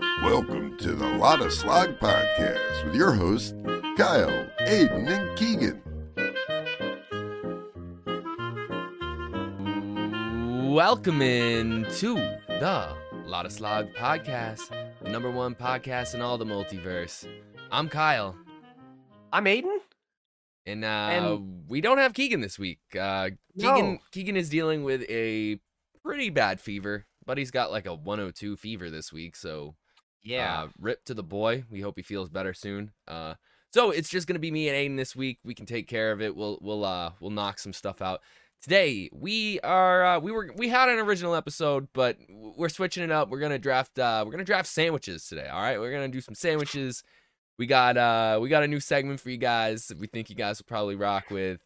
Welcome to the LottaSlog podcast with your hosts, Kyle, Aidan, and Keegan. Welcome in to the LottaSlog podcast, the number one podcast in all the multiverse. I'm Kyle, I'm Aidan. and, uh, And- we don't have Keegan this week. Uh, Keegan No. Keegan is dealing with a pretty bad fever, but he's got like a 102 fever this week, so Yeah. Uh, rip to the boy. We hope he feels better soon. Uh, so it's just gonna be me and Aidan this week. We can take care of it. We'll we'll uh we'll knock some stuff out. Today we are uh, we were we had an original episode, but we're switching it up. We're gonna draft uh we're gonna draft sandwiches today. All right, we're gonna do some sandwiches. We got uh we got a new segment for you guys. We think you guys will probably rock with.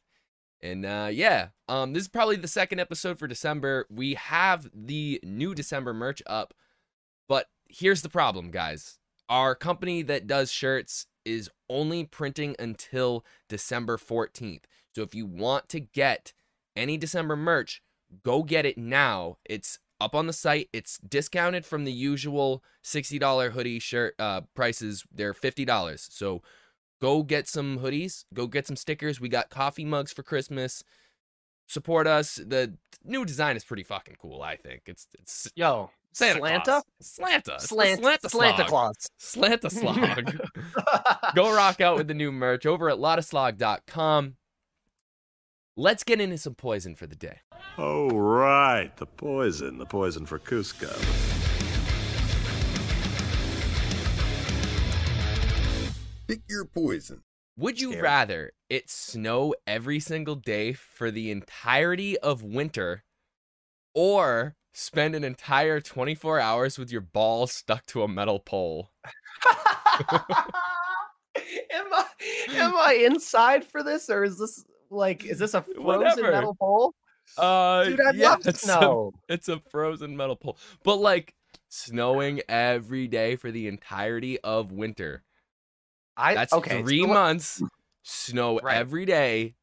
And uh, yeah, um, this is probably the second episode for December. We have the new December merch up, here's the problem, guys. Our company that does shirts is only printing until December 14th. So if you want to get any December merch, go get it now. It's up on the site. It's discounted from the usual $60 hoodie shirt uh, prices. They're $50. So go get some hoodies, go get some stickers. We got coffee mugs for Christmas. Support us. The new design is pretty fucking cool, I think. It's it's Yo, Santa Slanta? Claus. Slanta. Slant, Slanta Slanta. Claus. Slanta slog. Go rock out with the new merch over at lottaslog.com. Let's get into some poison for the day. Oh, right. The poison. The poison for Cusco. Pick your poison. Would you Scary. rather it snow every single day for the entirety of winter or spend an entire 24 hours with your balls stuck to a metal pole? am I am I inside for this or is this like is this a frozen Whatever. metal pole? Uh, Dude, I'd yeah, love to it's a- it's a frozen metal pole. But like snowing every day for the entirety of winter. I That's okay. three so months. Snow Right. every day.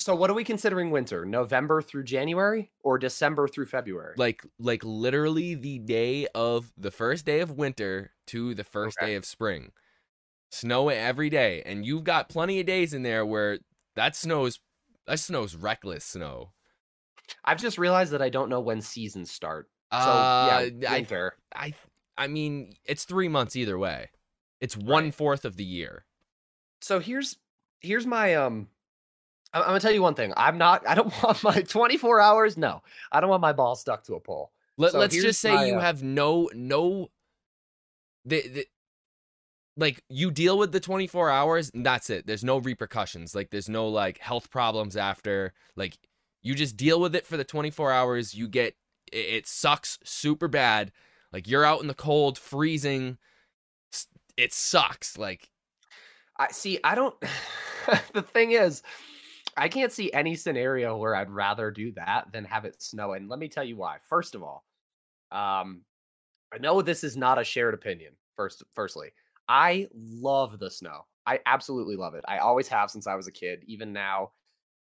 So what are we considering winter? November through January or December through February? Like like literally the day of the first day of winter to the first Okay. day of spring. Snow every day. And you've got plenty of days in there where that snows that snow's reckless snow. I've just realized that I don't know when seasons start. So Uh, yeah, I winter. I I mean it's three months either way. It's one Right. fourth of the year. so here's here's my um I'm, gonna tell you one thing. I'm not I don't want my 24 hours. No, I don't want my ball stuck to a pole. Let, So here's just say my, you uh, have no no the, the like you deal with the 24 hours and that's it there's no repercussions like there's no like health problems after like you just deal with it for the 24 hours you get it, it sucks super bad like you're out in the cold freezing it sucks like I see. I don't. the thing is, I can't see any scenario where I'd rather do that than have it snow. And let me tell you why. First of all, um, I know this is not a shared opinion. First, firstly, I love the snow. I absolutely love it. I always have since I was a kid. Even now,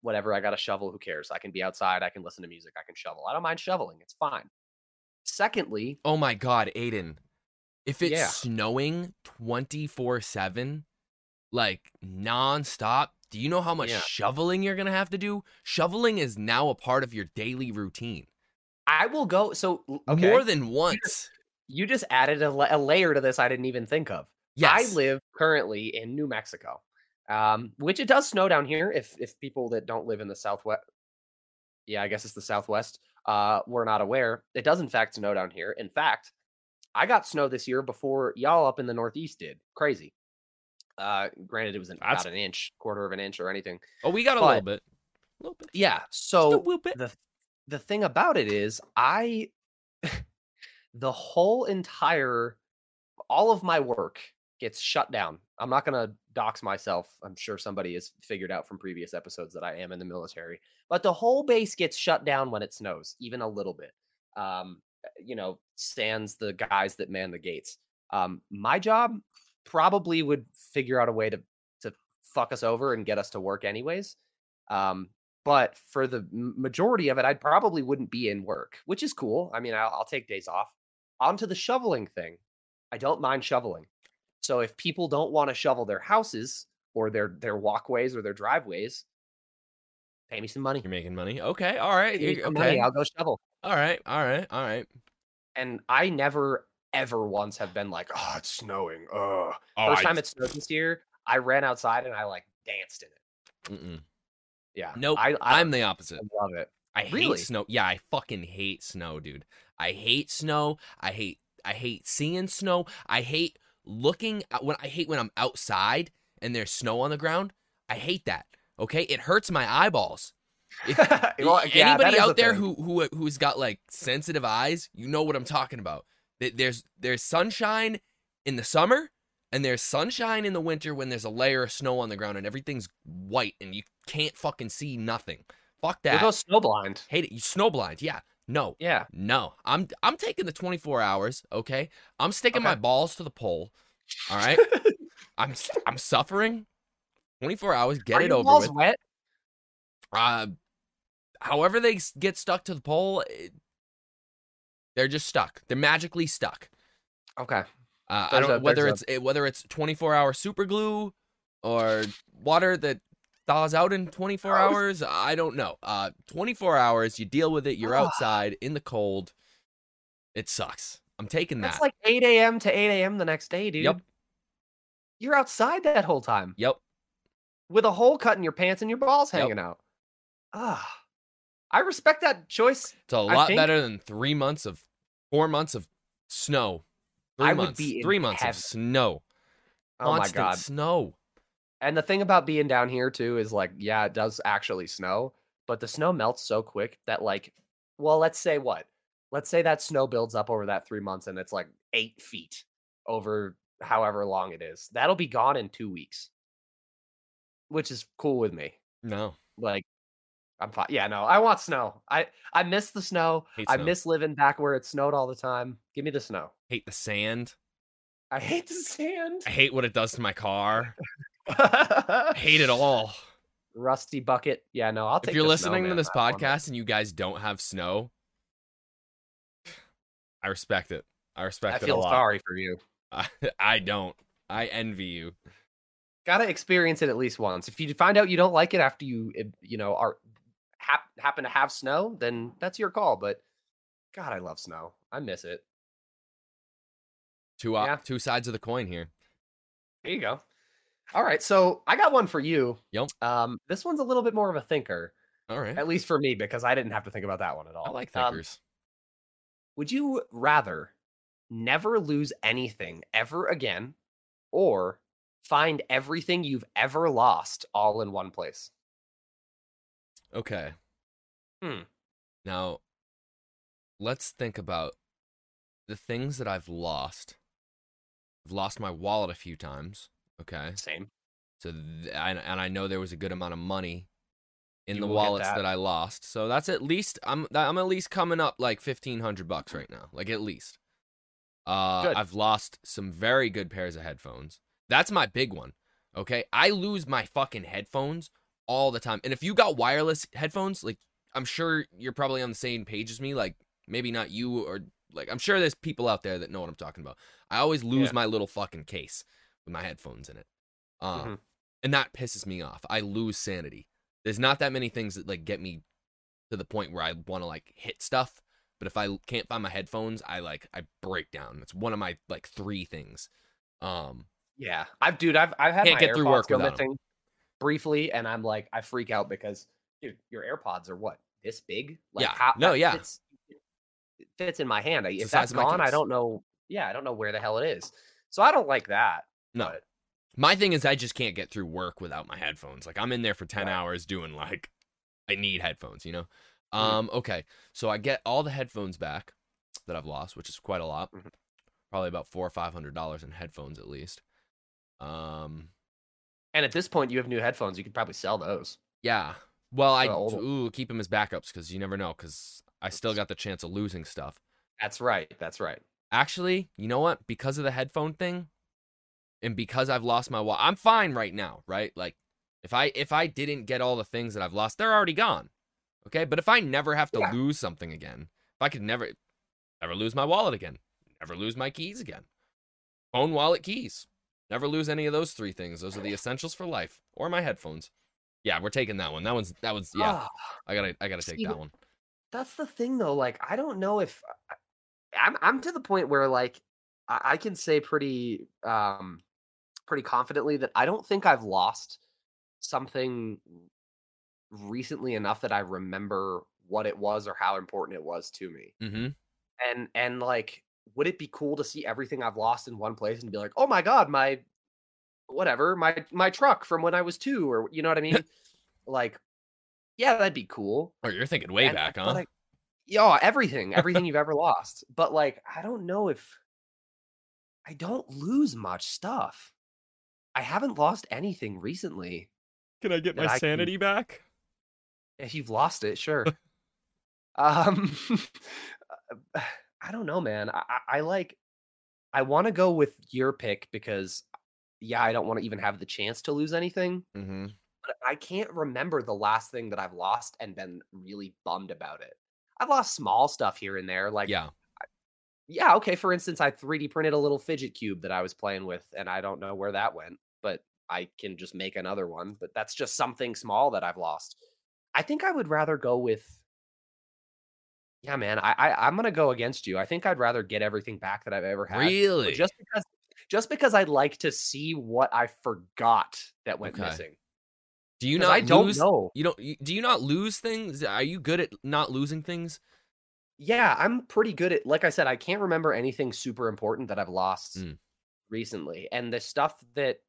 whatever I got a shovel, who cares? I can be outside. I can listen to music. I can shovel. I don't mind shoveling. It's fine. Secondly, oh my god aidan if it's Yeah. snowing 24 7 like nonstop do you know how much Yeah. shoveling you're gonna have to do shoveling is now a part of your daily routine I will go. So okay, more than once you just added a, la- a layer to this I didn't even think of. yes I live currently in New Mexico, um, which it does snow down here. If if people that don't live in the southwest, yeah, I guess it's the southwest, uh, were not aware, it does in fact snow down here. In fact, I got snow this year before y'all up in the northeast did. Crazy. Uh, granted, it was an, about an inch, quarter of an inch, or anything. oh we got a little bit a little bit Yeah. So bit the the thing about it is I the whole entire all of my work gets shut down. I'm not going to dox myself. I'm sure somebody has figured out from previous episodes that I am in the military. But the whole base gets shut down when it snows, even a little bit. Um, you know, stands the guys that man the gates. Um, my job probably would figure out a way to to fuck us over and get us to work anyways. Um, but for the majority of it, I probably wouldn't be in work, which is cool. I mean, I'll, I'll take days off. On to the shoveling thing. I don't mind shoveling. So if people don't want to shovel their houses or their their walkways or their driveways, pay me some money. You're making money. Okay. All right. Pay me some Okay. money, I'll go shovel. All right. All right. All right. And I never ever once have been like, oh, it's snowing. Ugh. Oh, First I- time it snowed this year, I ran outside and I like danced in it. Mm-mm. Yeah. Nope. I, I I'm the opposite. I love it. I hate Really? snow. Yeah, I fucking hate snow, dude. I hate snow. I hate I hate seeing snow. I hate looking at when I hate when I'm outside and there's snow on the ground. I hate that. Okay? It hurts my eyeballs. If Well, yeah, anybody out there thing. who who who's got like sensitive eyes, you know what I'm talking about. Th- There's there's sunshine in the summer and there's sunshine in the winter when there's a layer of snow on the ground and everything's white and you can't fucking see nothing. Fuck We'll that. go snowblind. Hate it. You snowblind. Yeah. No. Yeah. No. I'm I'm taking the 24 hours, okay? I'm sticking my balls to the pole. All right? I'm I'm suffering. 24 hours, get Are it your over balls with. wet? Uh however they get stuck to the pole, they're just stuck. They're magically stuck. Okay. Uh, I don't whether it's whether it's 24 hour super glue or water that thaws out in 24 Gross. hours. I don't know. Uh, 24 hours, you deal with it. You're Ah. outside in the cold. It sucks. I'm taking that. That's like 8 a.m. to 8 a.m. the next day, dude. Yep. You're outside that whole time yep. with a hole cut in your pants and your balls Yep. hanging out. Ah, I respect that choice. It's a lot better than three months of four months of snow. Three I would months. be in three months heaven. of snow. Oh my god. snow. And the thing about being down here too is like, yeah, it does actually snow, but the snow melts so quick that like, well, let's say what? Let's say that snow builds up over that three months and it's like eight feet over however long it is. That'll be gone in two weeks, which is cool with me. No. Like, I'm fine. Yeah, no, I want snow. I I miss the snow. Hate I miss living back where it snowed all the time. Give me the snow. Hate the sand. I hate the sand. I hate what it does to my car. hate it all. Rusty bucket. Yeah, no, I'll take. It. If you're the snow, listening to this podcast and you guys don't have snow, I respect it. I respect I it a feel lot. sorry for you. I, I don't. I envy you. Gotta experience it at least once. If you find out you don't like it after you, eh, you know, are hap- happen to have snow, then that's your call. But God, I love snow. I miss it. Two uh, Yeah. two sides of the coin here. There you go. All right, so I got one for you. Yep. Um, this one's a little bit more of a thinker, All right. at least for me, because I didn't have to think about that one at all. I like Um, thinkers. Would you rather never lose anything ever again or find everything you've ever lost all in one place? Okay. hmm. Now, let's think about the things that I've lost. I've lost my wallet a few times. Okay. Same. So, th- I, and I know there was a good amount of money in You the wallets that. that. I lost. So that's at least I'm I'm at least coming up like fifteen hundred bucks right now, like at least. Uh, Good. I've lost some very good pairs of headphones. That's my big one. Okay, I lose my fucking headphones all the time. And if you got wireless headphones, like I'm sure you're probably on the same page as me. Like maybe not you or like I'm sure there's people out there that know what I'm talking about. I always lose Yeah. my little fucking case with my headphones in it. Um, Mhm. and that pisses me off. I lose sanity. There's not that many things that like get me to the point where I want to like hit stuff, but if I can't find my headphones, I like I break down. It's one of my like three things. Um, Yeah, I've dude, I've I've had Can't my get through AirPods work go 'em. Briefly, and I'm like, I freak out because dude, your AirPods are what this big? Like, Yeah. how, No, yeah. Fits, it fits in my hand. I- It's If that's gone, I don't know. Yeah, I don't know where the hell it is. So I don't like that. no. but- My thing is I just can't get through work without my headphones. Like I'm in there for 10 Right. hours doing like I need headphones, you know? Mhm. Um okay. So I get all the headphones back that I've lost, which is quite a lot. Mhm. Probably about 4 or 500 dollars in headphones at least. Um And at this point, you have new headphones. You could probably sell those. yeah. Well, I ooh, keep them as backups cuz you never know cuz I still got the chance of losing stuff. That's right. That's right. Actually, you know what? Because of the headphone thing and because I've lost my wallet, I'm fine right now, right? Like if I if I didn't get all the things that I've lost, they're already gone. Okay? But if I never have to Yeah. lose something again, if I could never ever lose my wallet again, never lose my keys again. phone, wallet, keys. Never lose any of those three things. Those are the essentials for life. Or my headphones. Yeah, we're taking that one. That one's that was yeah. Ah, I gotta I gotta take See, that one. that's the thing though. Like, I don't know if I'm I'm to the point where like I, I can say pretty um pretty confidently that I don't think I've lost something recently enough that I remember what it was or how important it was to me. Mm-hmm. and and like would it be cool to see everything i've lost in one place and be like oh my god my whatever my my truck from when i was two or you know what i mean like yeah that'd be cool Or you're thinking way And- back, huh? I- yeah everything everything you've ever lost but like i don't know if i don't lose much stuff i haven't lost anything recently Can I get my I can- back? If you've lost it, sure. um, I don't know, man. I, I, I like. I want to go with your pick because, yeah, I don't want to even have the chance to lose anything. Mm-hmm. But I can't remember the last thing that I've lost and been really bummed about it. I've lost small stuff here and there, like Yeah. yeah, okay. For instance, I 3D printed a little fidget cube that I was playing with, and I don't know where that went, but I can just make another one. But that's just something small that I've lost. I think I would rather go with. Yeah, man, I, I I'm gonna go against you. I think I'd rather get everything back that I've ever had. Really? Just because, just because I'd like to see what I forgot that went Okay. missing. Do you not I don't lose? know. You don't. Do you not lose things? Are you good at not losing things? Yeah, I'm pretty good at like I said, I can't remember anything super important that I've lost Mm. recently. And the stuff that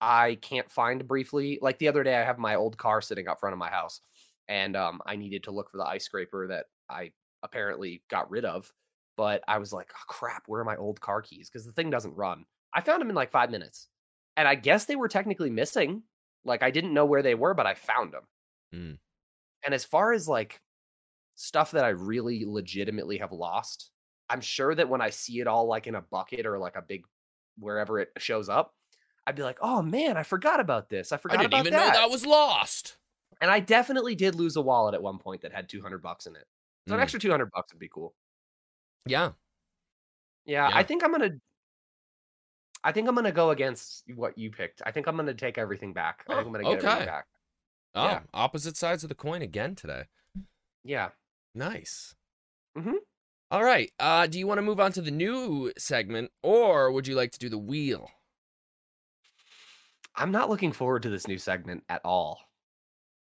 I can't find briefly, like the other day I have my old car sitting up front of my house and um I needed to look for the ice scraper that I apparently got rid of, but I was like, oh, crap, where are my old car keys? Because the thing doesn't run. I found them in like 5 minutes. And I guess they were technically missing. Like I didn't know where they were, but I found them. Mm. And as far as like stuff that I really legitimately have lost, I'm sure that when I see it all like in a bucket or like a big wherever it shows up, I'd be like, "Oh man, I forgot about this. I forgot I didn't even that." know that was lost. And I definitely did lose a wallet at one point that had 200 bucks in it. So an Mm. extra 200 bucks would be cool. Yeah. Yeah, Yeah. I think I'm gonna. I think I'm gonna go against what you picked. I think I'm gonna take everything back. I think I'm gonna get Okay. everything back. Oh, Yeah. opposite sides of the coin again today. Yeah. Nice. Mhm. All right. Uh, do you want to move on to the new segment, or would you like to do the wheel? I'm not looking forward to this new segment at all.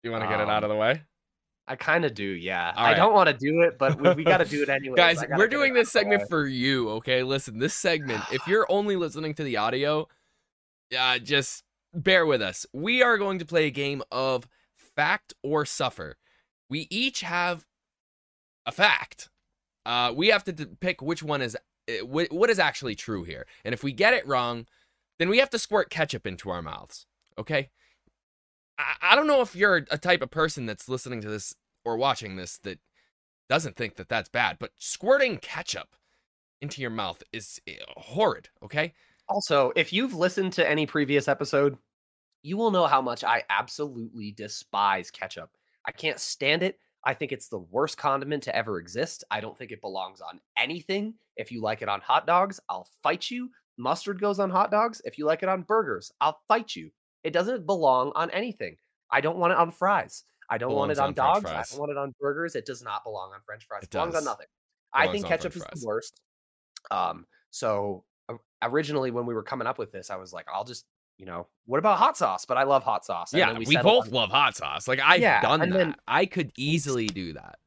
You want to get it out Um, of the way, I kind of do, yeah. All I right. don't want to do it, but we, we got to do it anyway. guys? We're doing this segment for you. Okay, listen. This segment, if you're only listening to the audio, uh, just bear with us. We are going to play a game of fact or suffer. We each have a fact. Uh, we have to d- pick which one is uh, wh- what is actually true here. And if we get it wrong, then we have to squirt ketchup into our mouths. Okay. I, I don't know if you're a type of person that's listening to this or watching this that doesn't think that that's bad, but squirting ketchup into your mouth is eh, horrid. Okay. Also, if you've listened to any previous episode, you will know how much I absolutely despise ketchup. I can't stand it. I think it's the worst condiment to ever exist. I don't think it belongs on anything. If you like it on hot dogs, I'll fight you. Mustard goes on hot dogs. If you like it on burgers, I'll fight you. It doesn't belong on anything. I don't want it on fries. I don't want it on, on dogs. I don't want it on burgers. It does not belong on French fries. It It belongs on does. nothing. I think ketchup French is fries. the worst. Um, so originally when we were coming up with this, I was like, I'll just, you know, what about hot sauce? But I love hot sauce. And yeah, we, settled both on- love hot sauce. Like I've Yeah, done that. then- I could easily do that.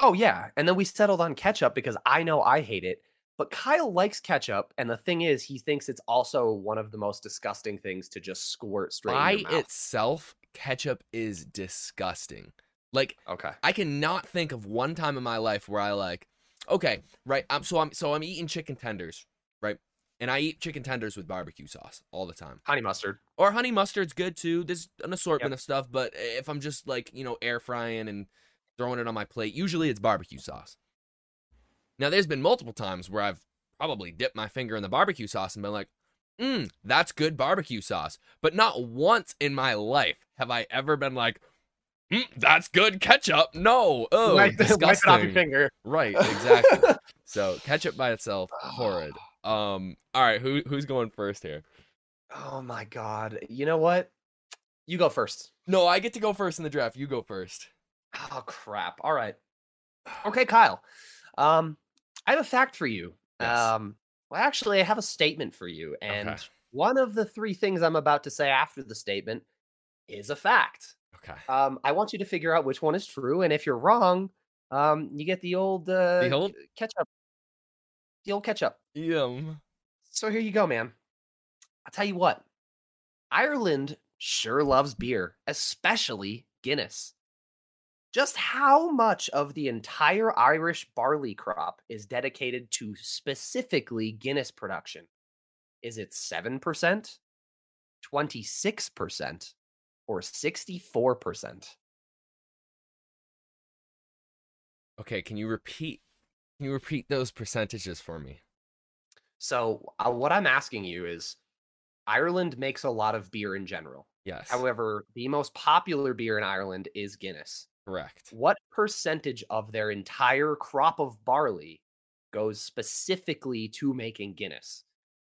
Oh yeah, and then we settled on ketchup because I know I hate it, but Kyle likes ketchup, and the thing is, he thinks it's also one of the most disgusting things to just squirt straight By in your mouth. itself, ketchup is disgusting. Like Okay. I cannot think of one time in my life where I like, okay, right. I'm so I'm so I'm eating chicken tenders, right? And I eat chicken tenders with barbecue sauce all the time. Honey mustard. Or honey mustard's good too. There's an assortment of stuff, but if I'm just like, you know, air frying and throwing it on my plate, usually it's barbecue sauce. Now, there's been multiple times where I've probably dipped my finger in the barbecue sauce and been like, mm, that's good barbecue sauce. But not once in my life have I ever been like, mm, that's good ketchup. No. Oh, Wipe- wipe it off your finger. Right, exactly. so ketchup by itself, horrid. Um. All right. Who who's going first here? Oh my god. You know what? You go first. No, I get to go first in the draft. You go first. Oh crap. All right. Okay, Kyle. Um, I have a fact for you. Yes. Um, well, actually, I have a statement for you, and Okay. one of the three things I'm about to say after the statement is a fact. Okay. Um, I want you to figure out which one is true, and if you're wrong, um, you get the old uh, The old- catch up. The old catch up. Yum. So here you go, man. I'll tell you what. Ireland sure loves beer, especially Guinness. Just how much of the entire Irish barley crop is dedicated to specifically Guinness production? Is it 7%, 26%, or 64%? Okay. Can you repeat? Can you repeat those percentages for me? So, uh, what I'm asking you is Ireland makes a lot of beer in general. Yes. However, the most popular beer in Ireland is Guinness. Correct. What percentage of their entire crop of barley goes specifically to making Guinness?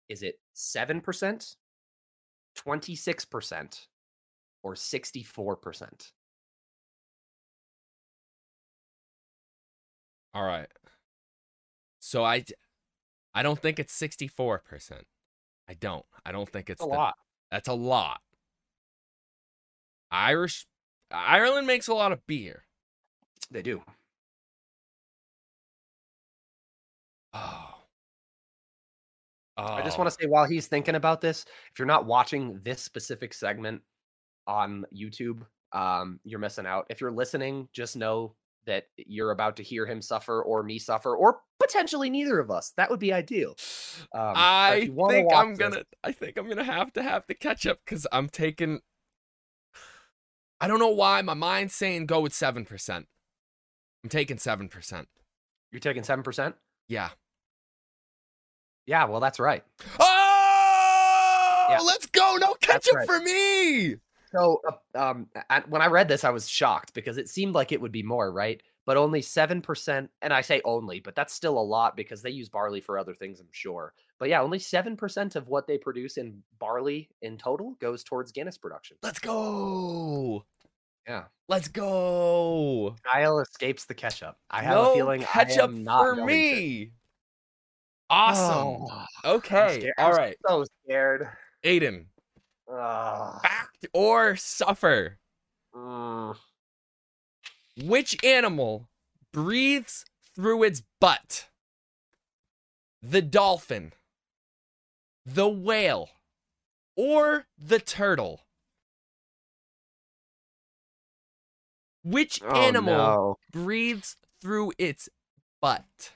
Is it 7%, 26%, or 64%? All right. So I I don't think it's sixty-four percent. I don't. I don't think it's It's a the- lot. That's a lot. Irish, Ireland makes a lot of beer. They do. Oh. I just Oh. want to say while he's thinking about this, if you're not watching this specific segment on YouTube, um, you're missing out. If you're listening, just know that you're about to hear him suffer or me suffer, or potentially neither of us. That would be ideal. Um, I think I'm gonna. I think I'm gonna have to have the ketchup because I'm taking. I don't know why my mind's saying go with seven percent. I'm taking seven percent. You're taking seven percent. Yeah. Yeah, well, that's right. Oh, Yeah. let's go! No ketchup right. for me. So, uh, um, when I read this, I was shocked because it seemed like it would be more, right? But only seven percent, and I say only, but that's still a lot because they use barley for other things, I'm sure. But yeah, only seven percent of what they produce in barley in total goes towards Guinness production. Let's go. Yeah, Let's go. Kyle escapes the ketchup. I have no a feeling ketchup I am not for me. Awesome. Oh, okay. All I'm so scared. Aidan. Ugh. Fact or suffer? Mm. Which animal breathes through its butt? The dolphin, the whale, or the turtle? Which Oh, animal no. breathes through its butt?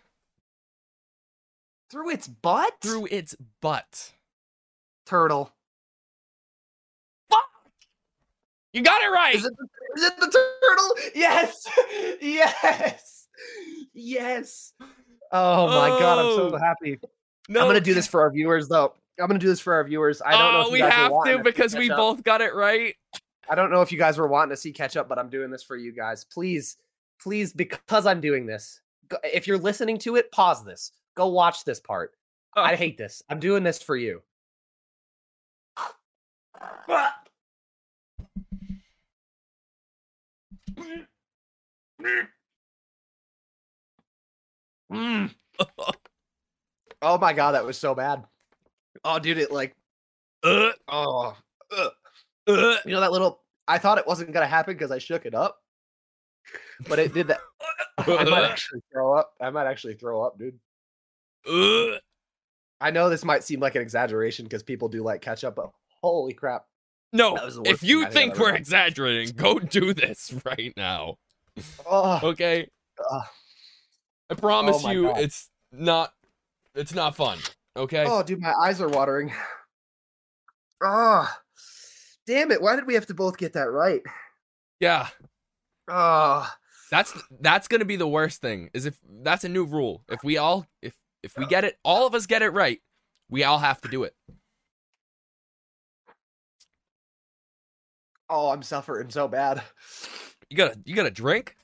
through its butt? Through its butt. turtle. You got it right. Is it, the, it the turtle? Yes, yes, yes. Oh my god, I'm so Oh. happy. no, I'm gonna do this for our viewers, though. I'm gonna do this for our viewers. I don't know oh, if you we have to because we up. both got it right. I don't know if you guys were wanting to see catch up, but I'm doing this for you guys. Please, please, because I'm doing this. If you're listening to it, pause this. Go watch this part. Oh. I Oh. hate this. I'm doing this for you. Mm. Oh my god, that was so bad. Oh, dude, it like, Uh, oh, ugh. uh, you know that little. I thought it wasn't gonna happen because I shook it up, but it did that. I might actually throw up. I might actually throw up, dude. uh. I know this might seem like an exaggeration because people do like ketchup, but holy crap! No, That was the if you think I've think ever we're done. exaggerating, go do this right now. Oh, Okay, Ugh. I promise Oh you, God. it's not. It's not fun. Okay. oh, dude, my eyes are watering. Oh, damn it! Why did we have to both get that right? Yeah, Oh, that's that's gonna be the worst thing. Is if that's a new rule. If we all if if we get it, all of us get it right, we all have to do it. Oh, I'm suffering so bad. You gotta you gotta drink.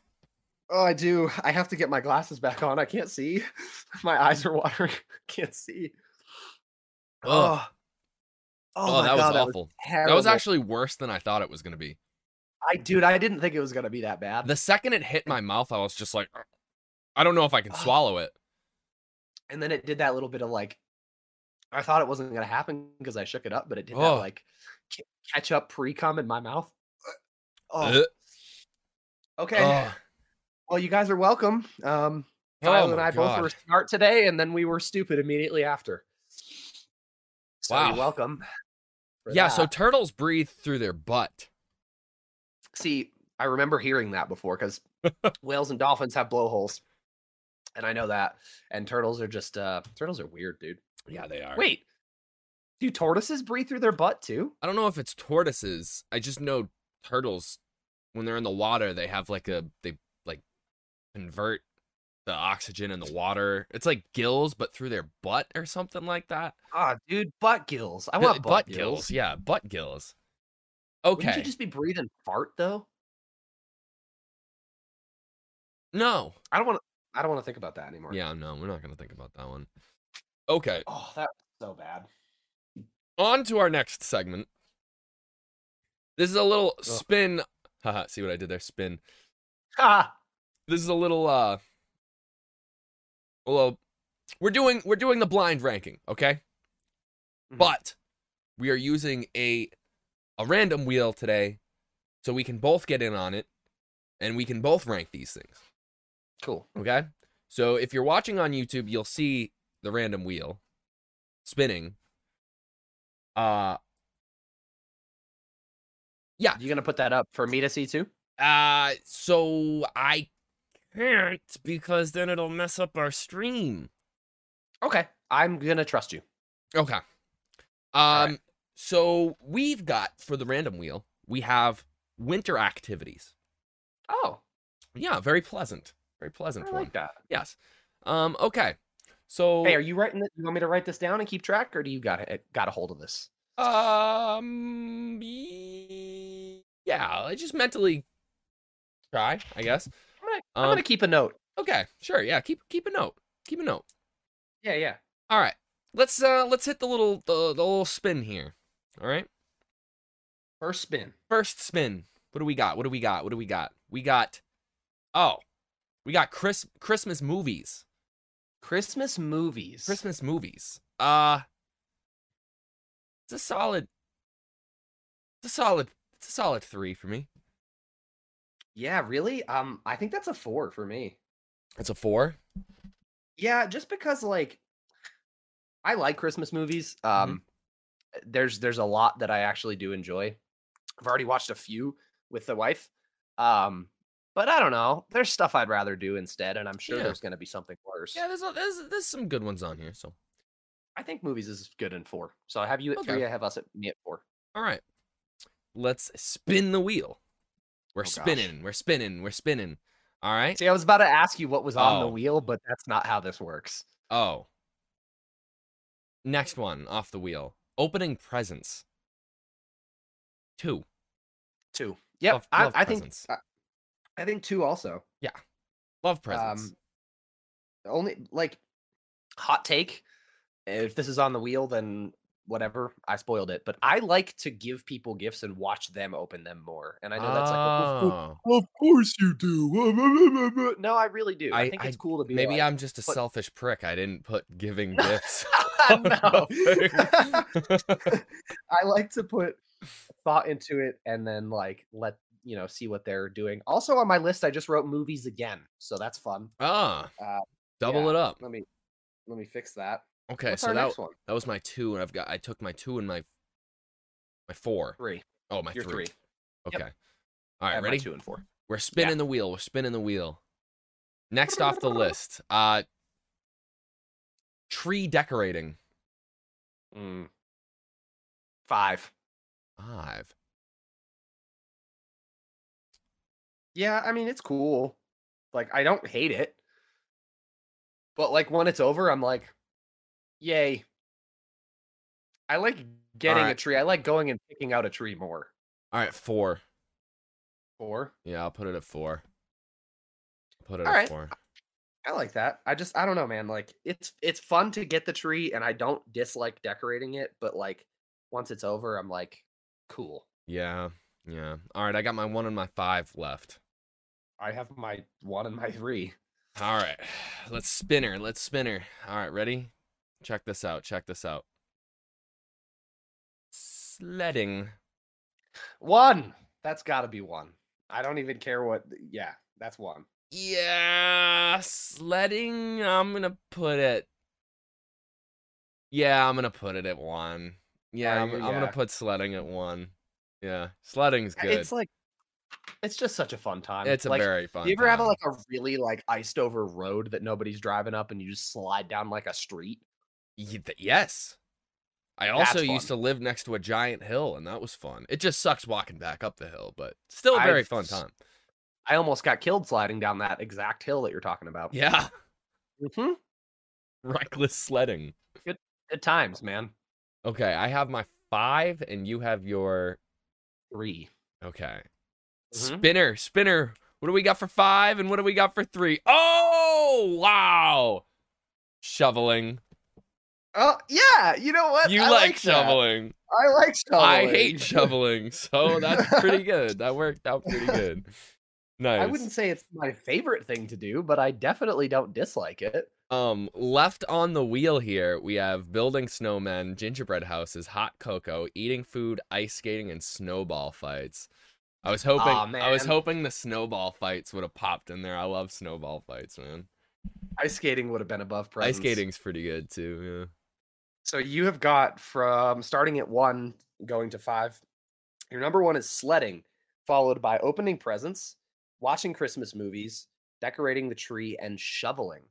Oh, I do. I have to get my glasses back on. I can't see. My eyes are watering. I can't see. Ugh. Oh. oh, Oh, my that was God, that awful. that was actually worse than I thought it was gonna be. I dude, I didn't think it was gonna be that bad. The second it hit my mouth, I was just like, I don't know if I can swallow it. and then it did that little bit of like, I thought it wasn't gonna happen because I shook it up, but it did that Oh. like ca- ketchup pre cum in my mouth. Oh, Ugh. okay. Well, you guys are welcome. Um, Oh Kyle and my I both were God. smart today, and then we were stupid immediately after. So Wow. you're welcome. Yeah, so turtles breathe through their butt. see, I remember hearing that before because whales and dolphins have blowholes, and I know that. And turtles are just uh, turtles are weird, dude. Yeah, they are. Wait, do tortoises breathe through their butt too? I don't know if it's tortoises. I just know turtles when they're in the water, they have like a they like convert the oxygen in the water. It's like gills, but through their butt or something like that. Ah, dude, butt gills. I want butt, gills. Yeah, butt gills. Okay. Wouldn't you just be breathing fart though? No. I don't want to. I don't want to think about that anymore. Yeah, no, we're not gonna think about that one. Okay. Oh, that's so bad. On to our next segment. This is a little spin. Haha, see what I did there? Spin. Ha! This is a little uh well we're doing we're doing the blind ranking, okay? Mhm. But we are using a a random wheel today so we can both get in on it and we can both rank these things, Cool. okay? So if you're watching on YouTube, you'll see the random wheel spinning. Uh Yeah. You gonna put that up for me to see too? Uh, so I can't because then it'll mess up our stream. Okay, I'm gonna trust you. Okay. Um, right. so we've got for the random wheel, we have winter activities. Oh, Yeah, very pleasant, very pleasant I one. like that. Yes. Um. Okay. So. Hey, are you writing? It? You want me to write this down and keep track, or do you got it? Got a hold of this? Um. Yeah. I just mentally try. I guess. I'm gonna, I'm Um, gonna keep a note. Okay. Sure. Yeah. Keep keep a note. Keep a note. Yeah, yeah. All right. Let's uh let's hit the little the, the little spin here. All right. First spin. First spin. What do we got? What do we got? What do we got? We got Oh. We got Chris Christmas movies. Christmas movies. Christmas movies. Uh It's a solid It's a solid it's a solid 3 for me. Yeah, really. Um, I think that's a four for me. It's a 4. Yeah, just because like I like Christmas movies. Um there's there's a lot that I actually do enjoy. I've already watched a few with the wife. Um but I don't know. There's stuff I'd rather do instead and I'm sure Yeah. there's going to be something worse. Yeah, there's, there's there's some good ones on here, so. I think movies is good in 4. So I have you at Okay. 3, I have us at me at 4. All right. Let's spin the wheel. We're Oh, gosh. spinning. We're spinning. We're spinning. All right. See, I was about to ask you what was on the Oh. wheel, but that's not how this works. Oh. Next one off the wheel. Opening presents. Two. 2. Yep, Love- I, love I think. I, I think 2 also. Yeah. Love presents. Um, only like hot take. If this is on the wheel, then whatever. I spoiled it, but I like to give people gifts and watch them open them more. And I know that's like, "Of cour- Oh. of course you do. No, I really do. I, I- think it's I- cool to be. Maybe like, I'm just a but- selfish prick. I didn't put giving gifts. no. I like to put thought into it and then like let you know see what they're doing. Also on my list, I just wrote movies again, so that's fun. ah. Uh, double yeah. it up. Let me let me fix that. Okay, What's so that, that was my two, and I've got I took my two and my my four. Three. Oh, my three. three. Okay. Yep. All right, ready? two and four. We're spinning the wheel. We're spinning the wheel. Next off the list, uh tree decorating. Mm. Five. Five. Yeah, I mean it's cool. Like I don't hate it. But like when it's over, I'm like, yay. I like getting a tree. I like going and picking out a tree more. All right, four. Four. Yeah, I'll put it at four. Put it All at right. four. I like that. I just I don't know, man. Like it's it's fun to get the tree, and I don't dislike decorating it, but like once it's over, I'm like, cool. Yeah, yeah. All right, I got my one and my five left. I have my one and my three. All right, let's spinner. Let's spinner. All right, ready? Check this out. Check this out. Sledding. One. That's got to be one. I don't even care what. Yeah, that's one. Yeah, sledding. I'm gonna put it. Yeah, I'm gonna put it at one. Yeah, I'm, you? I'm gonna put sledding at one. Yeah, sledding's good. It's like it's just such a fun time. It's a like, very fun. Do you ever have a, like a really like iced over road that nobody's driving up and you just slide down like a street? Yes. I That's also used to live next to a giant hill, and that was fun. It just sucks walking back up the hill, but still a very I've fun time. I almost got killed sliding down that exact hill that you're talking about. Yeah, hmm reckless sledding. Good times, man. Okay, I have my five, and you have your Three. okay. Mhm. Spinner, spinner. What do we got for five, and what do we got for three? Oh wow! Shoveling. Oh yeah, you know what? You I like, that. shoveling. I like shoveling. I hate shoveling, so that's pretty good. That worked out pretty good. Nice. I wouldn't say it's my favorite thing to do, but I definitely don't dislike it. Um, left on the wheel here, we have building snowmen, gingerbread houses, hot cocoa, eating food, ice skating, and snowball fights. I was hoping, Aw, I was hoping the snowball fights would have popped in there. I love snowball fights, man. Ice skating would have been above presents. Ice skating's pretty good too. Yeah. So you have got from starting at one going to five. Your number one is sledding, followed by opening presents, watching Christmas movies, decorating the tree, and shoveling.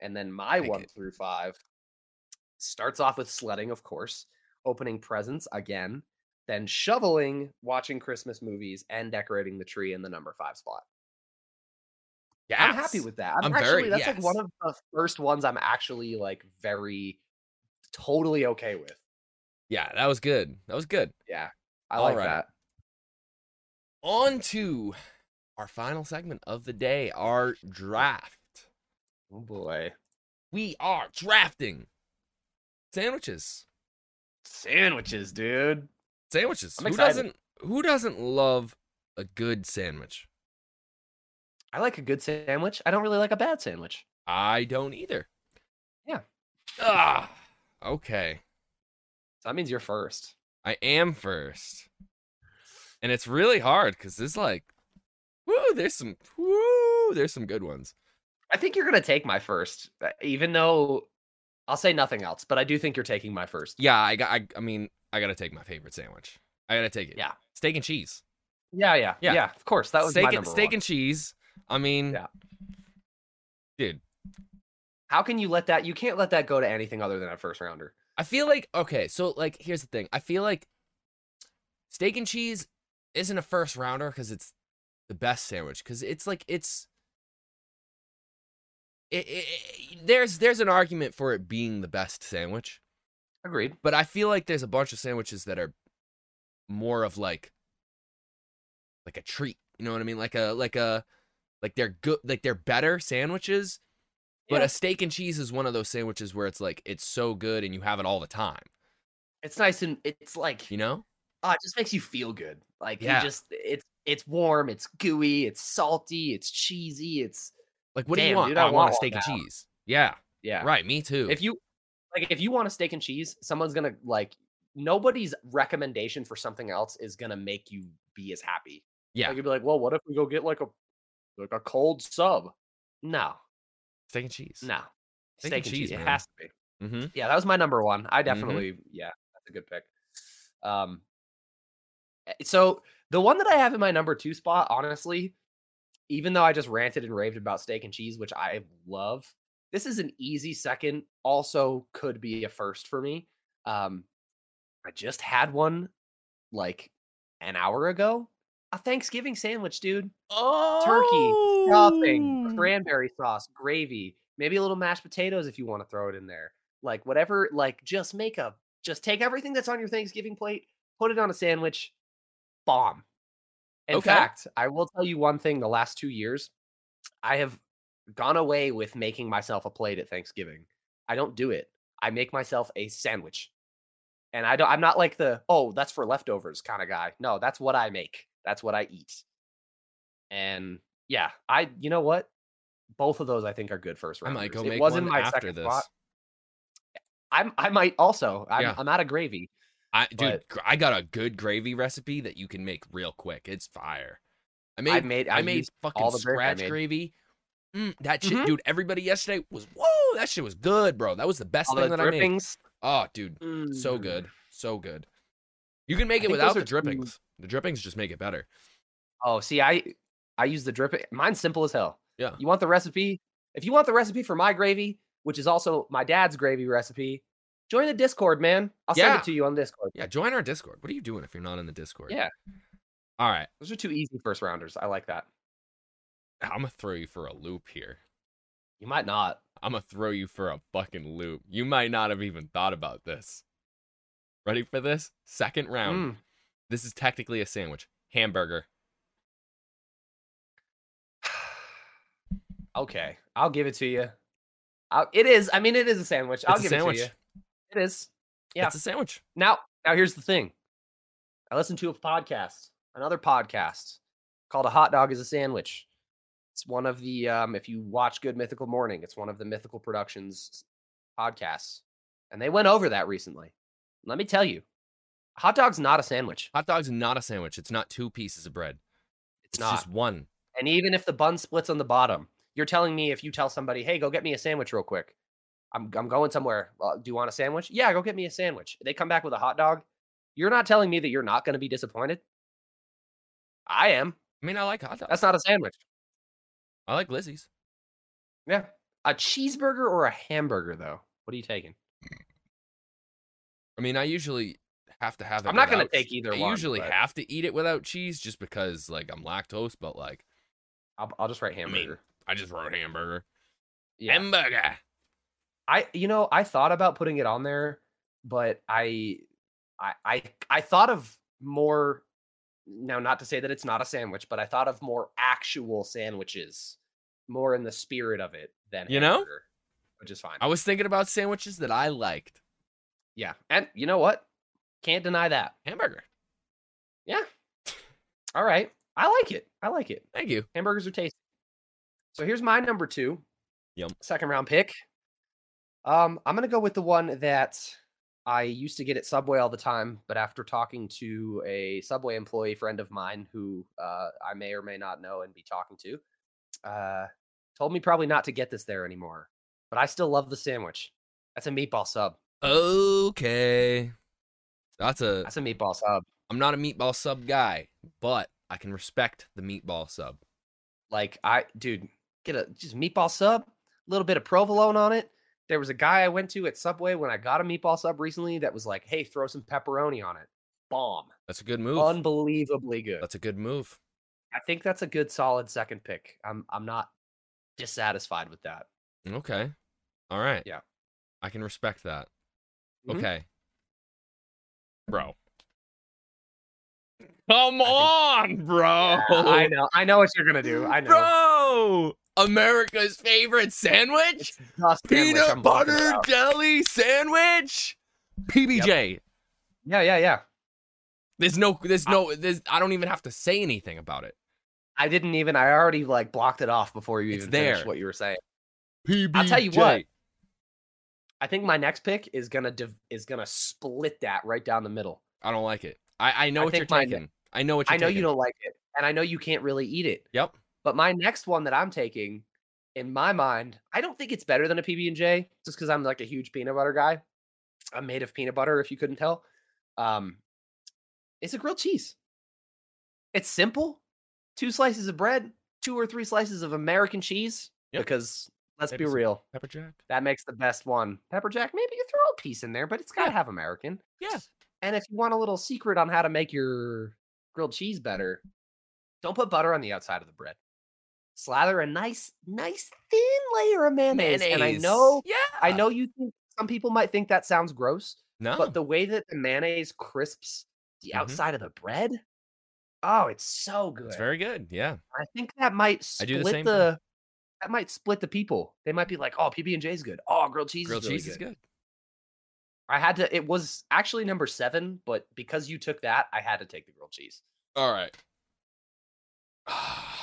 And then my one it. through five starts off with sledding, of course, opening presents again, then shoveling, watching Christmas movies, and decorating the tree in the number five spot. Yeah, I'm happy with that. I'm, I'm actually very- that's like one of the first ones I'm actually like very totally okay with. Yeah, that was good. That was good. Yeah. I All like right. that. On to our final segment of the day, our draft. Oh boy. We are drafting sandwiches. Sandwiches, dude. Sandwiches. Who doesn't who doesn't love a good sandwich? I like a good sandwich. I don't really like a bad sandwich. I don't either. Yeah. Ah. Okay. So that means you're first. I am first. And it's really hard because there's like woo, there's some woo, there's some good ones. I think you're gonna take my first, uh, even though I'll say nothing else, but I do think you're taking my first. Yeah, I got I, I mean, I gotta take my favorite sandwich. I gotta take it. Yeah. Steak and cheese. Yeah, yeah, Yeah. yeah. of course. That was steak my and steak one. and cheese. I mean, Yeah. dude, How can you let that? You can't let that go to anything other than a first rounder. I feel like okay, so like here's the thing. I feel like steak and cheese isn't a first rounder because it's the best sandwich. Because it's like it's it, it, it- there's there's an argument for it being the best sandwich, Agreed. but I feel like there's a bunch of sandwiches that are more of like like a treat. You know what I mean? Like a like a like they're good like they're better sandwiches. But a steak and cheese is one of those sandwiches where it's like it's so good and you have it all the time. It's nice and it's like You know? oh, it just makes you feel good. Like Yeah. you just it's it's warm, it's gooey, it's salty, it's cheesy, it's Like, what do you want? dude, Oh, I want want a steak and now. cheese. Yeah, yeah. right. Me too. If you like if you want a steak and cheese, someone's gonna like nobody's recommendation for something else is gonna make you be as happy. yeah, Like you'd be like, well, what if we go get like a like a cold sub? No, steak and cheese. no. Steak and cheese, It has to be. Mm-hmm. Yeah, that was my number one. I definitely, yeah, that's a good pick. Um, eh, so the one that I have in my number two spot, honestly, even though I just ranted and raved about steak and cheese, which I love, this is an easy second. Also, could be a first for me. Um, I just had one like an hour ago. A Thanksgiving sandwich, dude. Oh, turkey, Stuffing, cranberry sauce, gravy, maybe a little mashed potatoes if you want to throw it in there. Like whatever, like just make a just take everything that's on your Thanksgiving plate, put it on a sandwich, bomb. In Okay. fact, I will tell you one thing the last two years, I have gone away with making myself a plate at Thanksgiving. I don't do it. I make myself a sandwich. And I don't I'm not like the oh, that's for leftovers kind of guy. No, that's what I make. That's what I eat. And yeah, I you know what? Both of those I think are good first I rounders. might go it make wasn't one my after second this. spot. I'm I might also. I'm, Yeah. I'm out of gravy. I dude, But- gr- I got a good gravy recipe that you can make real quick. It's fire. I made I made I, I made fucking all the scratch gravy. Mm, that shit, Mhm. dude. Everybody yesterday was whoa. That shit was good, bro. That was the best all thing the that I made. Oh, dude, so Mm. good, so good. You can make it without the are two- drippings. The drippings just make it better. Oh, see, I I use the dripping. Mine's simple as hell. Yeah. You want the recipe? If you want the recipe for my gravy, which is also my dad's gravy recipe, join the Discord, man. I'll send it to you on Discord. Yeah, join our Discord. What are you doing if you're not in the Discord? Yeah. All right, Those are two easy first rounders. I like that. I'm gonna throw you for a loop here. You might not. I'm gonna throw you for a fucking loop. You might not have even thought about this. Ready for this? Second round. Mm. This is technically a sandwich. Hamburger. Okay, I'll give it to you. I'll, it is. I mean, it is a sandwich. I'll It's a give sandwich. it to you. It is. Yeah. It's a sandwich. Now, now here's the thing. I listened to a podcast, another podcast called "A Hot Dog is a Sandwich." It's one of the um, if you watch Good Mythical Morning, it's one of the Mythical Productions podcasts, and they went over that recently. Let me tell you, hot dog's not a sandwich. Hot dog's not a sandwich. It's not two pieces of bread. It's, It's not. just one. And even if the bun splits on the bottom, you're telling me if you tell somebody, "Hey, go get me a sandwich real quick," I'm I'm going somewhere. Uh, do you want a sandwich? Yeah, go get me a sandwich. They come back with a hot dog. You're not telling me that you're not going to be disappointed. I am. I mean, I like hot dogs. That's not a sandwich. I like Lizzie's. Yeah, a cheeseburger or a hamburger though. What are you taking? I mean, I usually have to have it. I'm not gonna take either I one, usually but- have to eat it without cheese just because, like, I'm lactose. But like, I'll, I'll just write mean, hamburger. I just wrote hamburger. yeah, Hamburger. I you know I thought about putting it on there, but I I I I thought of more now not to say that it's not a sandwich, but I thought of more actual sandwiches, more in the spirit of it than You know? hamburger, which is fine. I was thinking about sandwiches that I liked. yeah, and you know what? Can't deny that. Hamburger. Yeah. All right. I like it. I like it. Thank you. Hamburgers are tasty. So here's my number two. Yum. Second round pick. Um, I'm gonna go with the one that I used to get at Subway all the time, but after talking to a Subway employee friend of mine who uh, I may or may not know and be talking to, uh, told me probably not to get this there anymore. But I still love the sandwich. That's a meatball sub. Okay. That's a. That's a meatball sub. I'm not a meatball sub guy, but I can respect the meatball sub. Like I, dude, get a just meatball sub, a little bit of provolone on it. There was a guy I went to at Subway when I got a meatball sub recently that was like, "Hey, throw some pepperoni on it." Bomb, That's a good move. unbelievably good. That's a good move. I think that's a good, solid second pick. I'm, I'm not dissatisfied with that. Okay. All right. Yeah. I can respect that. Mhm. Okay. Bro. Come on, bro. Yeah, I know, I know what you're gonna do. I know. Bro. America's favorite sandwich? Sandwich Peanut butter jelly sandwich? PBJ. Yeah, yeah, yeah. There's no there's no there's I don't even have to say anything about it. I didn't even. I already like blocked it off before you It's even finished there. what you were saying. PBJ. I'll tell you what. I think my next pick is gonna div- is gonna split that right down the middle. I don't like it. I, I know I what you're think my ne- taking. I know what you're I know taking. you don't like it, and I know you can't really eat it. Yep. But my next one that I'm taking, in my mind, I don't think it's better than a PB and J, just because I'm like a huge peanut butter guy. I'm made of peanut butter, if you couldn't tell. Um, it's a grilled cheese. It's simple: two slices of bread, two or three slices of American cheese. Yep. Because let's Maybe be real, Pepper jack. that makes the best one. Pepper jack, maybe you throw a piece in there, but it's got to Yeah. have American. Yeah. And if you want a little secret on how to make your grilled cheese better, don't put butter on the outside of the bread. Slather a nice, nice thin layer of mayonnaise. And I know, Yeah. I know you think some people might think that sounds gross, No. but the way that the mayonnaise crisps the Mhm. outside of the bread, oh, it's so good. it's very good. Yeah. I think that might I do split the same the, that might split the people. They might be like, "Oh, PB and J is good. Oh, grilled cheese Grilled is really cheese is good. I had to. It was actually number seven, but because you took that, I had to take the grilled cheese. All right.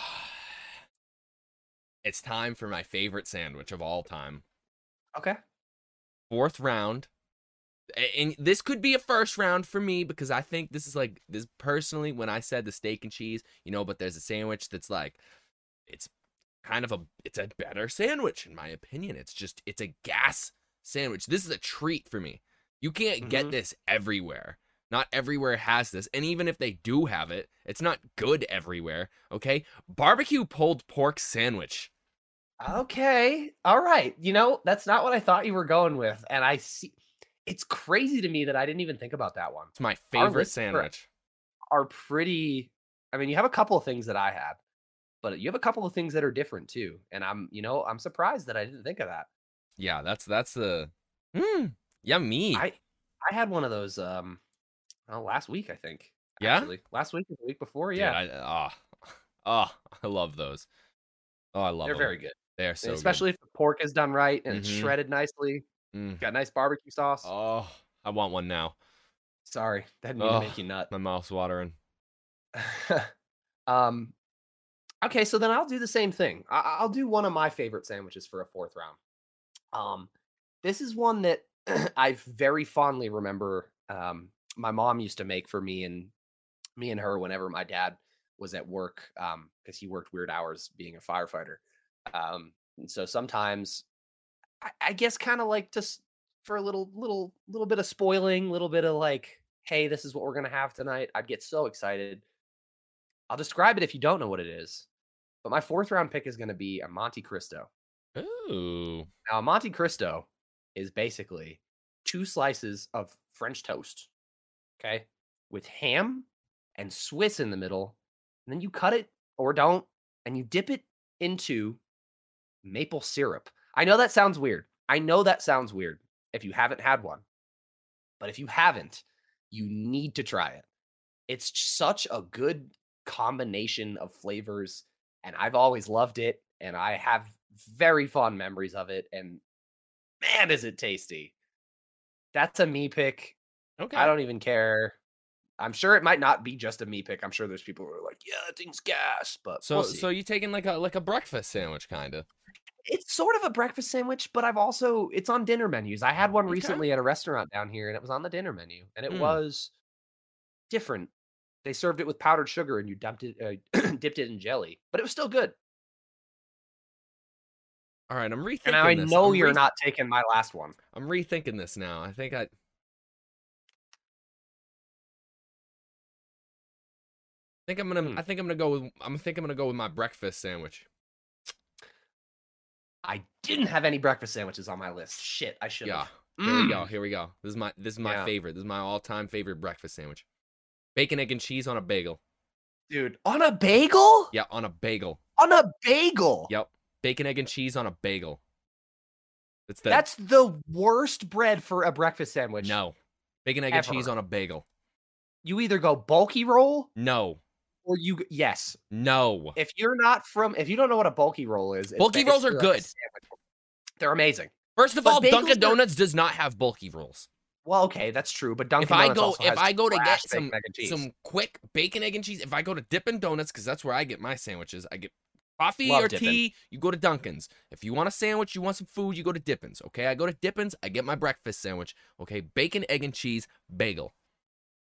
It's time for my favorite sandwich of all time. Okay. Fourth round. And this could be a first round for me because I think this is like this personally when I said the steak and cheese, you know, but there's a sandwich that's like it's kind of a it's a better sandwich in my opinion. It's just it's a gas sandwich. This is a treat for me. You can't get Mhm. this everywhere. Not everywhere has this. And even if they do have it, it's not good everywhere. Okay. Barbecue pulled pork sandwich. Okay. All right. You know, that's not what I thought you were going with. And I see it's crazy to me that I didn't even think about that one. It's my favorite sandwich. Are pretty I mean, you have a couple of things that I had, but you have a couple of things that are different too. And I'm, you know, I'm surprised that I didn't think of that. Yeah, that's that's the mm, yummy. I I had one of those um oh, last week, I think. Yeah? Actually. Last week or the week before. Dude, yeah. I, oh, oh, I love those. Oh, I love They're them. very good. They are so And good. especially if the pork is done right and it's Mhm. shredded nicely. Mm. Got nice barbecue sauce. Oh, I want one now. Sorry, that didn't Oh. to make you nut. My mouth's watering. um, okay, so then I'll do the same thing. I- I'll do one of my favorite sandwiches for a fourth round. Um, this is one that I very fondly remember. Um, my mom used to make for me and me and her whenever my dad was at work, um, because he worked weird hours being a firefighter. Um, and so sometimes, I, I guess, kind of like just for a little, little, little bit of spoiling, little bit of like, hey, this is what we're gonna have tonight. I'd get so excited. I'll describe it if you don't know what it is. But my fourth round pick is going to be a Monte Cristo. Ooh. Now, a Monte Cristo is basically two slices of French toast, okay, with ham and Swiss in the middle. And then you cut it or don't, and you dip it into maple syrup. I know that sounds weird. I know that sounds weird if you haven't had one. But if you haven't, you need to try it. It's such a good combination of flavors, and I've always loved it, and I have very fond memories of it. And man, is it tasty! That's a me pick. Okay. I don't even care. I'm sure it might not be just a me pick. I'm sure there's people who are like, "Yeah, that thing's gas," but So we'll so you taking like a like a breakfast sandwich kind of. It's sort of a breakfast sandwich, but I've also it's on dinner menus. I had one Okay. recently at a restaurant down here, and it was on the dinner menu, and it Mm. was different. They served it with powdered sugar, and you dumped it, uh, dipped it in jelly, but it was still good. All right, I'm rethinking And I this. know I'm you're re- not taking my last one. I'm rethinking this now. I think I think I'm gonna Hmm. I think I'm gonna go with I'm think I'm gonna go with my breakfast sandwich. I didn't have any breakfast sandwiches on my list. Shit, I should Yeah. have. Here we go. Mm. Here we go. This is my this is my Yeah. favorite. This is my all-time favorite breakfast sandwich. Bacon, egg, and cheese on a bagel. dude. On a bagel? Yeah, on a bagel. On a bagel? Yep. Bacon, egg, and cheese on a bagel. It's the That's the worst bread for a breakfast sandwich. no. Bacon, egg, and cheese on a bagel. You either go bulky roll No. Or you yes. No. If you're not from if you don't know what a bulky roll is, it's Bulky rolls are like good. They're amazing. First of But all, Dunkin' bagels are- Donuts does not have bulky rolls. Well, okay, that's true. But Dunkin' if I go also if I go to get some bacon, egg, and cheese. some quick bacon, egg, and cheese, if I go to Dippin' Donuts, because that's where I get my sandwiches, I get coffee Love or Dippin'. tea, you go to Dunkin's. If you want a sandwich, you want some food, you go to Dippin's. Okay, I go to Dippin's, I get my breakfast sandwich. Okay, bacon, egg, and cheese, bagel,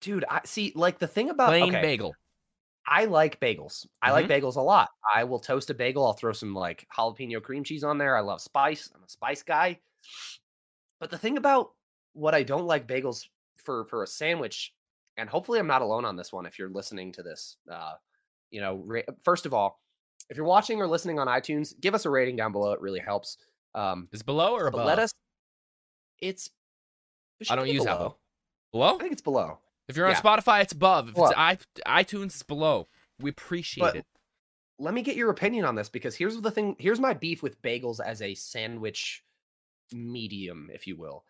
dude, I see. Like the thing about plain okay, bagel. I like bagels. I like Mm-hmm. bagels a lot. I will toast a bagel. I'll throw some like jalapeno cream cheese on there. I love spice. I'm a spice guy. But the thing about what I don't like bagels for for a sandwich, and hopefully I'm not alone on this one. If you're listening to this, uh, you know, ra- first of all, if you're watching or listening on iTunes, give us a rating down below. It really helps. Um, Is below or above? let us. It's. it I don't use below. Apple. Below? I think it's below. If you're on yeah. Spotify, it's above. If Below. it's iTunes, it's below. We appreciate it. let me get your opinion on this because here's the thing here's my beef with bagels as a sandwich medium if you will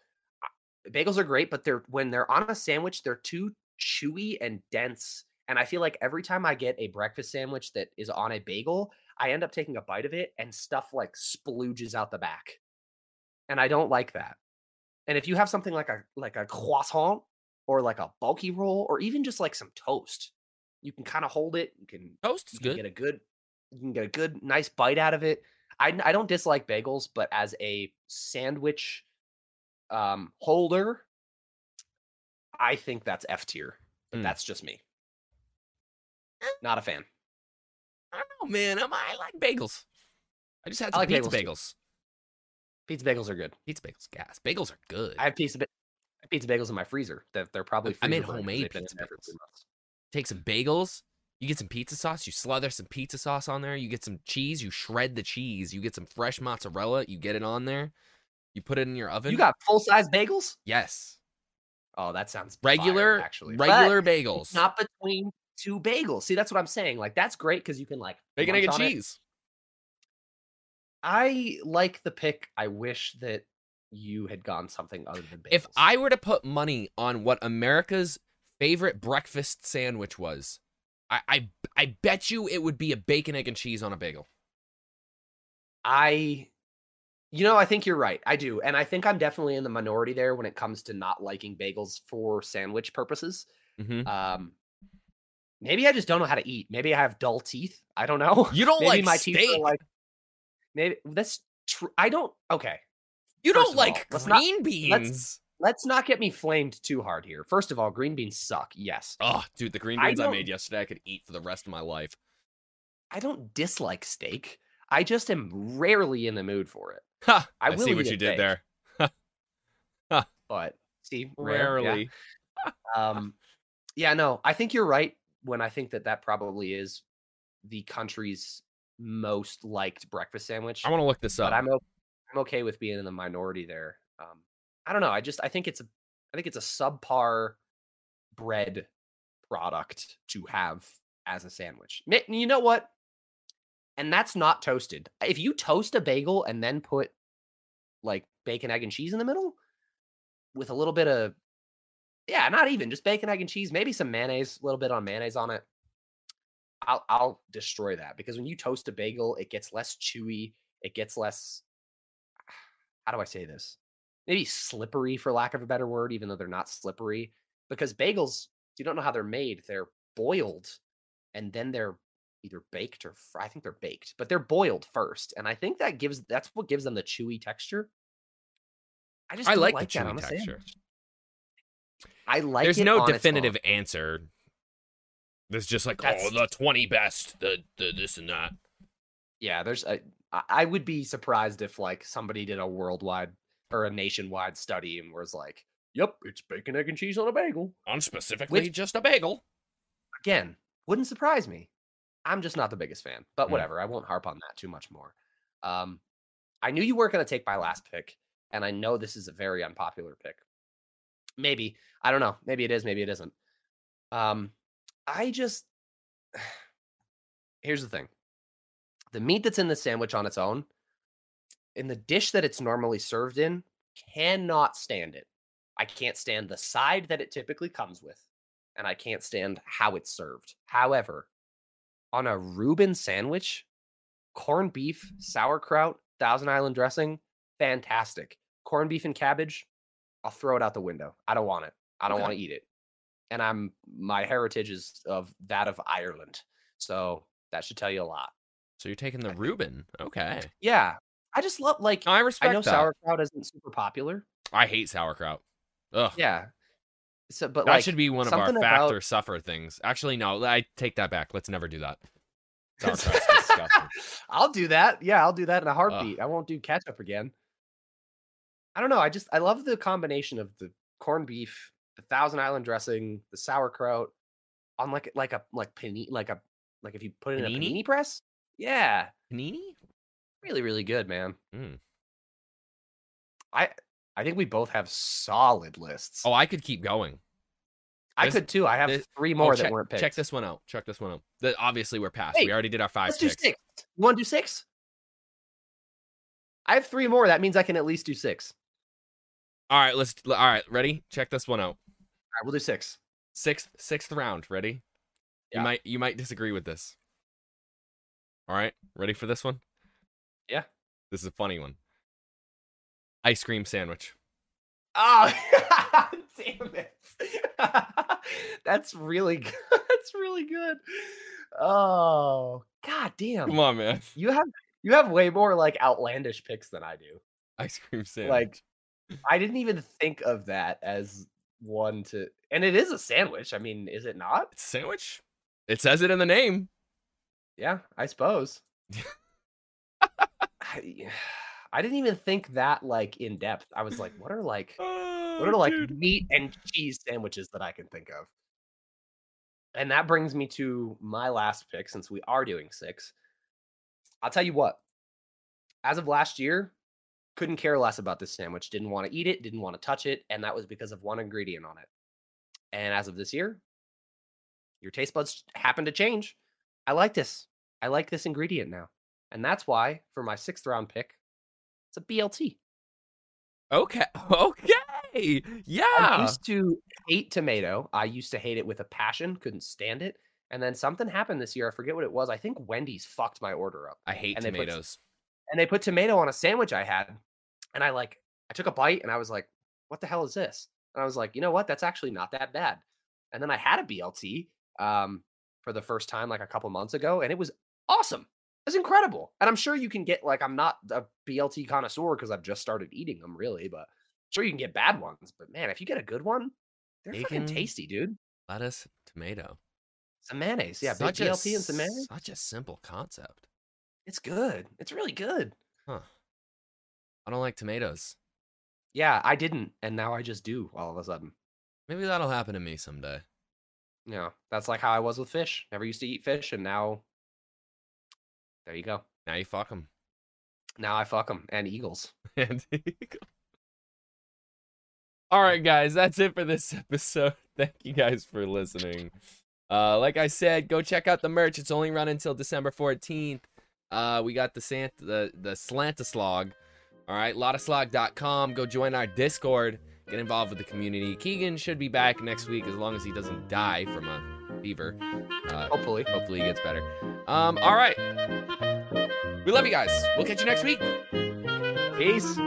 bagels are great but they're when they're on a sandwich they're too chewy and dense and i feel like every time i get a breakfast sandwich that is on a bagel I end up taking a bite of it and stuff like splooges out the back. And I don't like that. And if you have something like a like a croissant or like a bulky roll or even just like some toast, you can kind of hold it. You can Toast is you can good. get a good you can get a good nice bite out of it. I I don't dislike bagels, but as a sandwich um holder, I think that's F tier. But Mm. that's just me. Not a fan. I don't know, man. I'm, I like bagels. I just had I like pizza bagels bagels. Pizza bagels are good. Pizza bagels, gas. Bagels are good. I have pizza pizza bagels in my freezer. That they're probably I made freezer burned 'cause homemade they've been in pizza bagels. Take some bagels. You get some pizza sauce. You slather some pizza sauce on there. You get some cheese. You shred the cheese. You get some fresh mozzarella. You get it on there. You put it in your oven. You got full size bagels? yes, Oh, that sounds fire, regular, actually. Regular it's bagels. not between two bagels. See, that's what I'm saying. Like that's great because you can like Bacon, egg, and on it. cheese. I like the pick. I wish that you had gone something other than bagels. If I were to put money on what America's favorite breakfast sandwich was, I, I, I bet you it would be a bacon, egg, and cheese on a bagel. I, you know, I think you're right. I do, and I think I'm definitely in the minority there when it comes to not liking bagels for sandwich purposes. Mm-hmm. Um, maybe I just don't know how to eat. Maybe I have dull teeth. I don't know. You don't maybe like my steak. teeth are like. Maybe that's true. I don't. Okay, you don't of all, like not- green beans. let's not get me flamed too hard here. First of all, green beans suck. Yes, Oh, dude, the green beans I, don't- made yesterday, I could eat for the rest of my life. I don't dislike steak. I just am rarely in the mood for it. Ha! I I, see what you did steak. there. But see, rare, yeah. Rarely. Um, yeah, no, I think you're right when I think that that probably is the country's most liked breakfast sandwich. I want to look this up. but I'm o- I'm okay with being in the minority there. Um, I don't know. I just I think it's a I think it's a subpar bread product to have as a sandwich. You know what? And that's not toasted. If you toast a bagel and then put like bacon, egg, and cheese in the middle with a little bit of yeah, not even just bacon, egg, and cheese, maybe some mayonnaise, a little bit on mayonnaise on it. I'll I'll destroy that because when you toast a bagel, it gets less chewy. It gets less. How do I say this? Maybe slippery, for lack of a better word, even though they're not slippery. Because bagels, you don't know how they're made. They're boiled, and then they're either baked or fr- I think they're baked, but they're boiled first, and I think that gives that's what gives them the chewy texture. I just I like, like, the chewy texture. I like. There's it no on its own. definitive answer. There's just like, oh, That's- oh, the 20 best, the, the this and that. yeah there's a I- would be surprised if like somebody did a worldwide or a nationwide study and was like yep it's bacon egg and cheese on a bagel. On specifically Which- just a bagel. again wouldn't surprise me. I'm just not the biggest fan but Mm. whatever i won't harp on that too much more. Um i knew you weren't going to take my last pick and i know this is a very unpopular pick. Maybe i don't know maybe it is maybe it isn't. Um i just here's the thing the meat that's in the sandwich on its own in the dish that it's normally served in cannot stand it. I can't stand the side that it typically comes with and i can't stand how it's served. However on a reuben sandwich corned beef mm. sauerkraut thousand island dressing fantastic. Corned beef and cabbage i'll throw it out the window. I don't want it. I don't Okay. want to eat it. And i'm my heritage is of that of ireland so that should tell you a lot So you're taking the I Reuben. Okay. yeah i just love like I respect i know that. sauerkraut isn't super popular I hate sauerkraut. Ugh. yeah so but that like should be one of our something fact or suffer things. Actually, no, I take that back. Let's never do that. Sauerkraut's disgusting. I'll do that. Yeah, I'll do that in a heartbeat. I won't do ketchup again. I don't know. I just I love the combination of the corned beef, the Thousand Island dressing, the sauerkraut on like like a like panini like a like if you put it in a panini press. Yeah, Panini? really really good, man. Mm. I I think we both have solid lists. Oh, I could keep going. I could too. I have this- three Oh, more check, that weren't picked. check this one out. Check this one out. The, obviously, we're past. Hey, we already did our 5 Let's do picks. six. You want to do six? I have three more. That means I can at least do six. All right, let's. All right, ready? Check this one out. All right, we'll do six. Sixth, sixth round. Ready? Yeah. You might, you might disagree with this. All right, ready for this one? Yeah. This is a funny one. Ice cream sandwich. Oh, damn it. That's really good. That's really good. Oh, god damn. Come on, man. You have you have way more like outlandish picks than I do. Ice cream sandwich. Like I didn't even think of that as one to and it is a sandwich. I mean, is it not? it's a sandwich. It says it in the name. Yeah, I suppose. I, I didn't even think that like in depth. I was like, what are like what oh, are Oh, like dude. meat and cheese sandwiches that I can think of? And that brings me to my last pick since we are doing six. I'll tell you what. As of last year, couldn't care less about this sandwich. Didn't want to eat it, didn't want to touch it, and that was because of one ingredient on it. And as of this year, your taste buds happen to change. I like this. I like this ingredient now. And that's why for my sixth round pick, it's a BLT. Okay. Okay. Yeah. I used to hate tomato. I used to hate it with a passion, couldn't stand it. And then something happened this year. I forget what it was. I think Wendy's fucked my order up. I hate And they put- tomatoes. And they put tomato on a sandwich I had. And I like, I took a bite and I was like, what the hell is this? And I was like, you know what? That's actually not that bad. And then I had a BLT um, for the first time like a couple months ago. And it was awesome. That's incredible. And I'm sure you can get, like, I'm not a BLT connoisseur because I've just started eating them really, but sure you can get bad ones. But man, if you get a good one, they're fucking Bacon. tasty, dude. Lettuce, tomato. Some mayonnaise. Yeah, Such a BLT and some mayonnaise. Such a simple concept. It's good. It's really good. Huh. I don't like tomatoes. Yeah, I didn't, and now I just do all of a sudden. Maybe that'll happen to me someday. Yeah, that's like how I was with fish. Never used to eat fish, and now there you go. Now you fuck them. Now I fuck them and eagles. And Eagles. All right, guys, that's it for this episode. Thank you guys for listening. Uh, like I said, go check out the merch. It's only running until December 14th. Uh, we got the Sant the the Slantaslog. All right, lottaslog.com. Go join our Discord. Get involved with the community. Keegan should be back next week as long as he doesn't die from a fever. Uh, Hopefully. hopefully he gets better. Um, all right. We love you guys. We'll catch you next week. Peace.